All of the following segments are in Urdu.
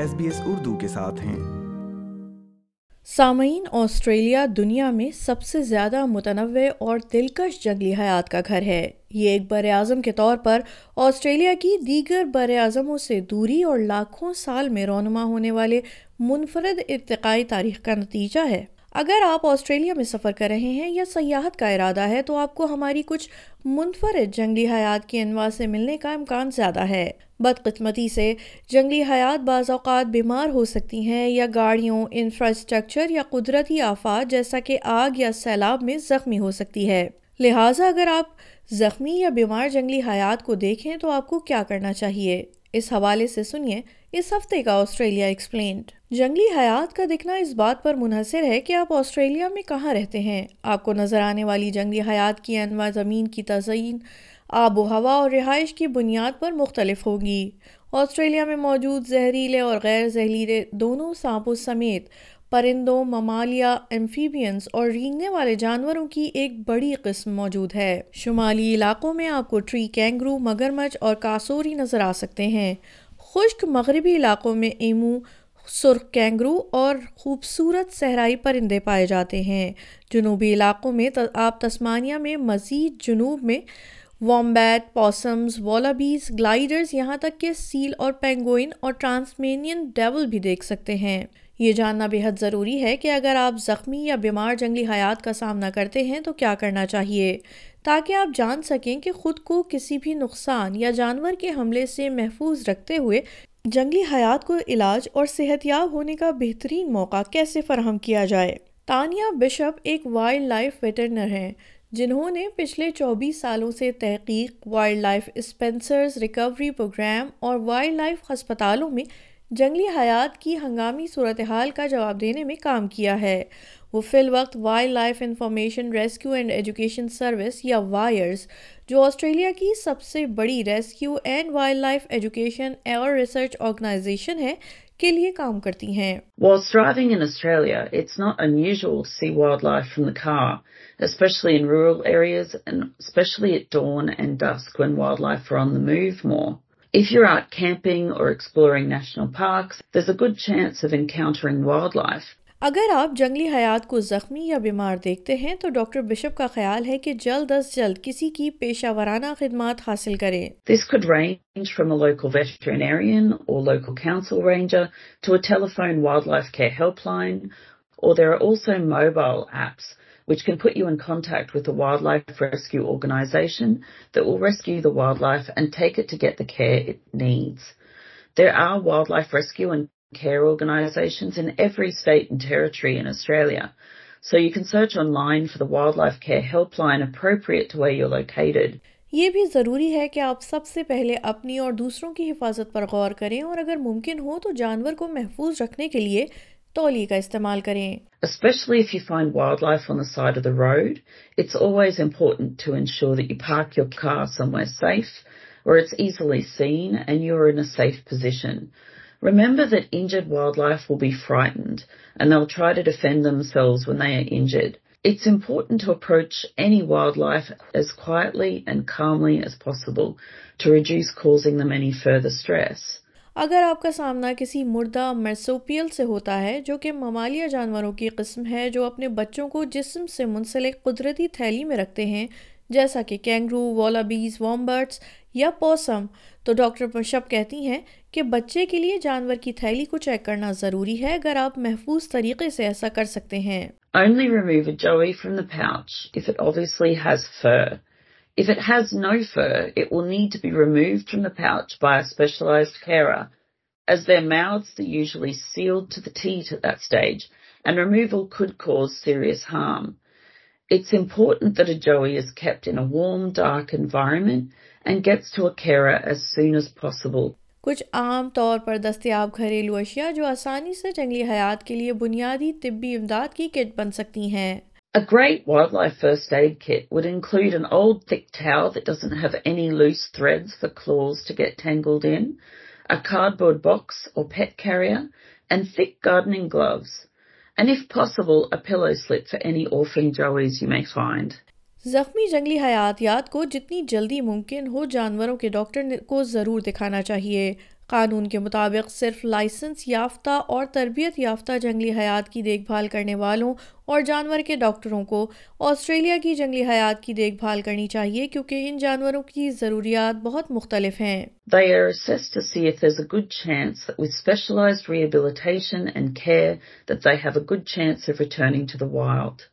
ایس بی ایس اردو کے ساتھ ہیں۔ سامعین، آسٹریلیا دنیا میں سب سے زیادہ متنوع اور دلکش جنگلی حیات کا گھر ہے۔ یہ ایک بر اعظم کے طور پر آسٹریلیا کی دیگر بر اعظموں سے دوری اور لاکھوں سال میں رونما ہونے والے منفرد ارتقائی تاریخ کا نتیجہ ہے۔ اگر آپ آسٹریلیا میں سفر کر رہے ہیں یا سیاحت کا ارادہ ہے، تو آپ کو ہماری کچھ منفرد جنگلی حیات کی انواع سے ملنے کا امکان زیادہ ہے۔ بدقسمتی سے جنگلی حیات بعض اوقات بیمار ہو سکتی ہیں یا گاڑیوں انفراسٹرکچر یا قدرتی آفات جیسا کہ آگ یا سیلاب میں زخمی ہو سکتی ہے۔ لہٰذا اگر آپ زخمی یا بیمار جنگلی حیات کو دیکھیں، تو آپ کو کیا کرنا چاہیے؟ اس حوالے سے سنیے اس ہفتے کا آسٹریلیا ایکسپلینڈ۔ جنگلی حیات کا دکھنا اس بات پر منحصر ہے کہ آپ آسٹریلیا میں کہاں رہتے ہیں۔ آپ کو نظر آنے والی جنگلی حیات کی انواع زمین کی تزئین، آب و ہوا اور رہائش کی بنیاد پر مختلف ہوگی۔ آسٹریلیا میں موجود زہریلے اور غیر زہریلے دونوں سانپوں سمیت پرندوں، ممالیہ ایمفیبینس اور رینگنے والے جانوروں کی ایک بڑی قسم موجود ہے۔ شمالی علاقوں میں آپ کو ٹری کینگرو مگرمچ اور کاسوری نظر آ سکتے ہیں۔ خشک مغربی علاقوں میں ایمو، سرخ کینگرو اور خوبصورت صحرائی پرندے پائے جاتے ہیں۔ جنوبی علاقوں میں آپ تسمانیہ میں مزید جنوب میں وامبیٹ پوسمز والابیز گلائیڈرز یہاں تک کہ سیل اور پینگوئن اور ٹرانسمینین ڈیول بھی دیکھ سکتے ہیں۔ یہ جاننا بے حد ضروری ہے کہ اگر آپ زخمی یا بیمار جنگلی حیات کا سامنا کرتے ہیں تو کیا کرنا چاہیے؟ تاکہ آپ جان سکیں کہ خود کو کسی بھی نقصان یا جانور کے حملے سے محفوظ رکھتے ہوئے جنگلی حیات کو علاج اور صحت یاب ہونے کا بہترین موقع کیسے فراہم کیا جائے؟ تانیہ بشپ ایک وائلڈ لائف ویٹرنر ہیں، جنہوں نے پچھلے چوبیس سالوں سے تحقیق، وائلڈ لائف اسپینسرز ریکوری پروگرام اور وائلڈ لائف ہسپتالوں میں جنگلی حیات کی ہنگامی صورتحال کا جواب دینے میں کام کیا ہے وہ فی الوقت wildlife information rescue and education service یا وائرز جو آسٹریلیا کی سب سے بڑی rescue and wildlife education اور ریسرچ آرگنائزیشن ہے کے لیے کام کرتی ہیں Whilst driving in Australia, it's not unusual to see wildlife from the car, especially in rural areas and especially at dawn and dusk when wildlife are on the move more. If you're out camping or exploring national parks, there's a good chance of encountering wildlife. اگر آپ جنگلی حیات کو زخمی یا بیمار دیکھتے ہیں تو ڈاکٹر بشپ کا خیال ہے کہ جلد از جلد کسی کی پیشہ ورانہ خدمات حاصل کریں which can put you in contact with a wildlife rescue organisation that will rescue the wildlife and take it to get the care it needs. There are wildlife rescue and care organisations in every state and territory in Australia. So you can search online for the wildlife care helpline appropriate to where you're located. یہ بھی ضروری ہے کہ آپ سب سے پہلے اپنی اور دوسروں کی حفاظت پر غور کریں اور اگر ممکن ہو تو جانور کو محفوظ رکھنے کے لیے تولی کا استعمال کریں۔ Especially if you find wildlife on a side of the road it's always important to ensure the park your car somewhere safe or it's easily seen and you are in a safe position remember that injured wildlife would be frightened and they will try to defend themselves when I injured it's important to approach any wildlife as quietly and calm possible to reduce causing the any further stress اگر آپ کا سامنا کسی مردہ مرسوپیل سے ہوتا ہے جو کہ ممالیہ جانوروں کی قسم ہے جو اپنے بچوں کو جسم سے منسلک قدرتی تھیلی میں رکھتے ہیں جیسا کہ کینگرو والابیز وامبرٹس یا پوسم تو ڈاکٹر پرشپ کہتی ہیں کہ بچے کے لیے جانور کی تھیلی کو چیک کرنا ضروری ہے اگر آپ محفوظ طریقے سے ایسا کر سکتے ہیں Only remove a joey from the pouch if it obviously has fur. If it has no fur, it will need to be removed from the pouch by a specialised carer, as their mouths are usually sealed to the teat at that stage, and removal could cause serious harm. It's important that a joey is kept in a warm, dark environment and gets to a carer as soon as possible. کچھ عام طور پر دستیاب گھریلو اشیاء جو آسانی سے جنگلی حیات کے لیے بنیادی طبی امداد کی کٹ بن سکتی ہیں A great wildlife first aid kit would include an old thick towel that doesn't have any loose threads for claws to get tangled in, a cardboard box or pet carrier, and thick gardening gloves. And if possible, a pillow slip for any orphan joeys you may find. زخمی جنگلی حیاتیات کو جتنی جلدی ممکن ہو جانوروں کے ڈاکٹر کو ضرور دکھانا چاہیے قانون کے مطابق صرف لائسنس یافتہ اور تربیت یافتہ جنگلی حیات کی دیکھ بھال کرنے والوں اور جانور کے ڈاکٹروں کو آسٹریلیا کی جنگلی حیات کی دیکھ بھال کرنی چاہیے کیونکہ ان جانوروں کی ضروریات بہت مختلف ہیں They are assessed to see if there's a good chance that with specialised rehabilitation and care that they have a good chance of returning to the wild.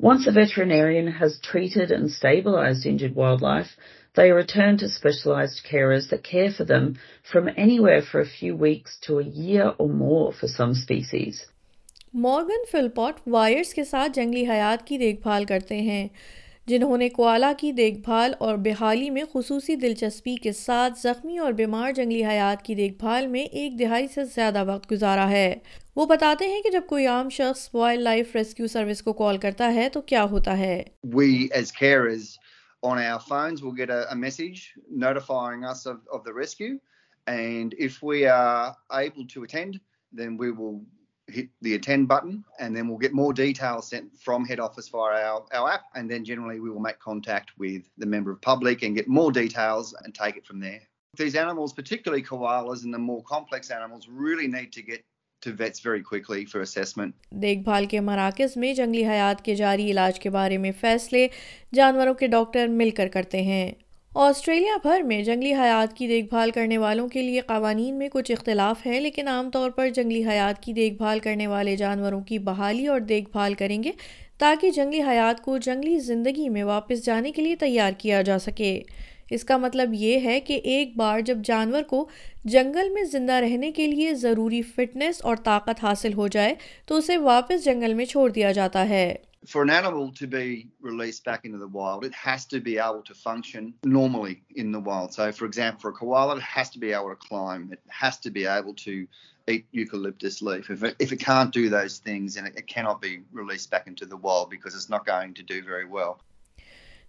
Once a veterinarian has treated and stabilised injured wildlife, they return to specialised carers that care for them from anywhere for a few weeks to a year or more for some species. Morgan Philpott WIRES کے ساتھ جنگلی حیات کی دیکھ بھال کرتے ہیں جنہوں نے کوالا کی دیکھ بھال اور بحالی میں خصوصی دلچسپی کے ساتھ زخمی اور بیمار جنگلی حیات کی دیکھ بھال میں ایک دہائی سے زیادہ وقت گزارا ہے وہ بتاتے ہیں کہ جب کوئی عام شخص وائلڈ لائف ریسکیو سروس کو کال کرتا ہے تو کیا ہوتا ہے we as carers on our phones will get a, a message notifying us of, of the rescue and if we are able to attend then we will hit the attend button and then we'll get more details sent from head office via our, our app and then generally we will make contact with the member of public and get more details and take it from there. These animals, particularly koalas and the more complex animals, really need to get to vets very quickly for assessment. دیکھ بھال کے مراکز میں جنگلی حیات کے جاری علاج کے بارے میں فیصلے جانوروں کے ڈاکٹر مل کر کرتے ہیں آسٹریلیا بھر میں جنگلی حیات کی دیکھ بھال کرنے والوں کے لیے قوانین میں کچھ اختلاف ہیں لیکن عام طور پر جنگلی حیات کی دیکھ بھال کرنے والے جانوروں کی بحالی اور دیکھ بھال کریں گے تاکہ جنگلی حیات کو جنگلی زندگی میں واپس جانے کے لیے تیار کیا جا سکے اس کا مطلب یہ ہے کہ ایک بار جب جانور کو جنگل میں زندہ رہنے کے لیے ضروری فٹنس اور طاقت حاصل ہو جائے تو اسے واپس جنگل میں چھوڑ دیا جاتا ہے For an animal to be released back into the wild, it has to be able to function normally in the wild. So, for example, for a koala, it has to be able to climb. It has to be able to eat eucalyptus leaf. If it, if it can't do those things, then it, it cannot be released back into the wild because it's not going to do very well.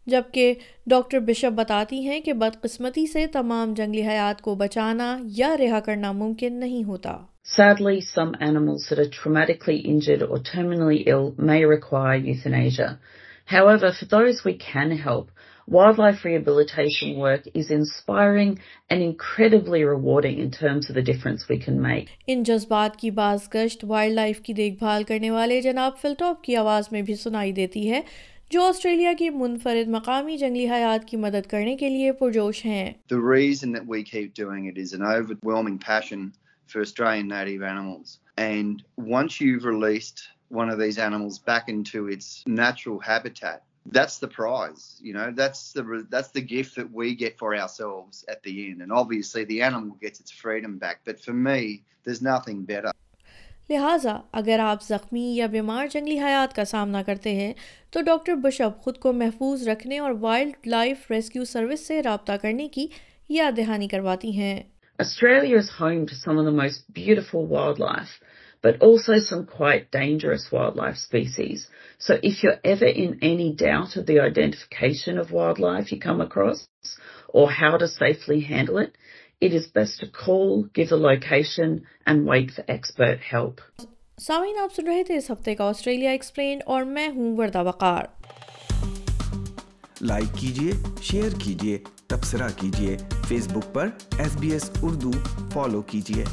جبکہ ڈاکٹر بشپ بتاتی ہیں کہ بدقسمتی سے تمام جنگلی حیات کو بچانا یا رہا کرنا ممکن نہیں ہوتا Sadly, some animals that are traumatically injured or terminally ill may require euthanasia. However, for those we can help, wildlife rehabilitation work is inspiring and incredibly rewarding in terms of the difference we can make. ان جذبات کی باز گشت وائلڈ لائف کی دیکھ بھال کرنے والے جناب فلٹاپ کی آواز میں بھی سنائی دیتی ہے جو آسٹریلیا کی منفرد مقامی جنگلی حیات کی مدد کرنے کے لیے پرجوش ہیں The reason that we keep doing it is an overwhelming passion for Australian native animals. And once you've released one of these animals back into its natural habitat, that's the prize. You know, that's the that's the gift that we get for ourselves at the end. And obviously, the animal gets its freedom back. But for me, there's nothing better. لہٰذا اگر آپ زخمی یا بیمار جنگلی حیات کا سامنا کرتے ہیں، تو ڈاکٹر بشپ خود کو محفوظ رکھنے اور وائلڈ لائف ریسکیو سروس سے رابطہ کرنے کی یاد دہانی کرواتی ہیں۔ Australia's home to some of the most beautiful wildlife but also some quite dangerous wildlife species so if you ever in any doubt of the identification of wildlife you come across or have to safely handle it it is best to call, give the location and wait for expert help. سامعین آپ سن رہے تھے اس ہفتے کا آسٹریلیا ایکسپلینڈ اور میں ہوں وردہ وقار لائک کیجیے شیئر کیجیے تبصرہ کیجیے فیس بک پر S B S Urdu follow کیجیے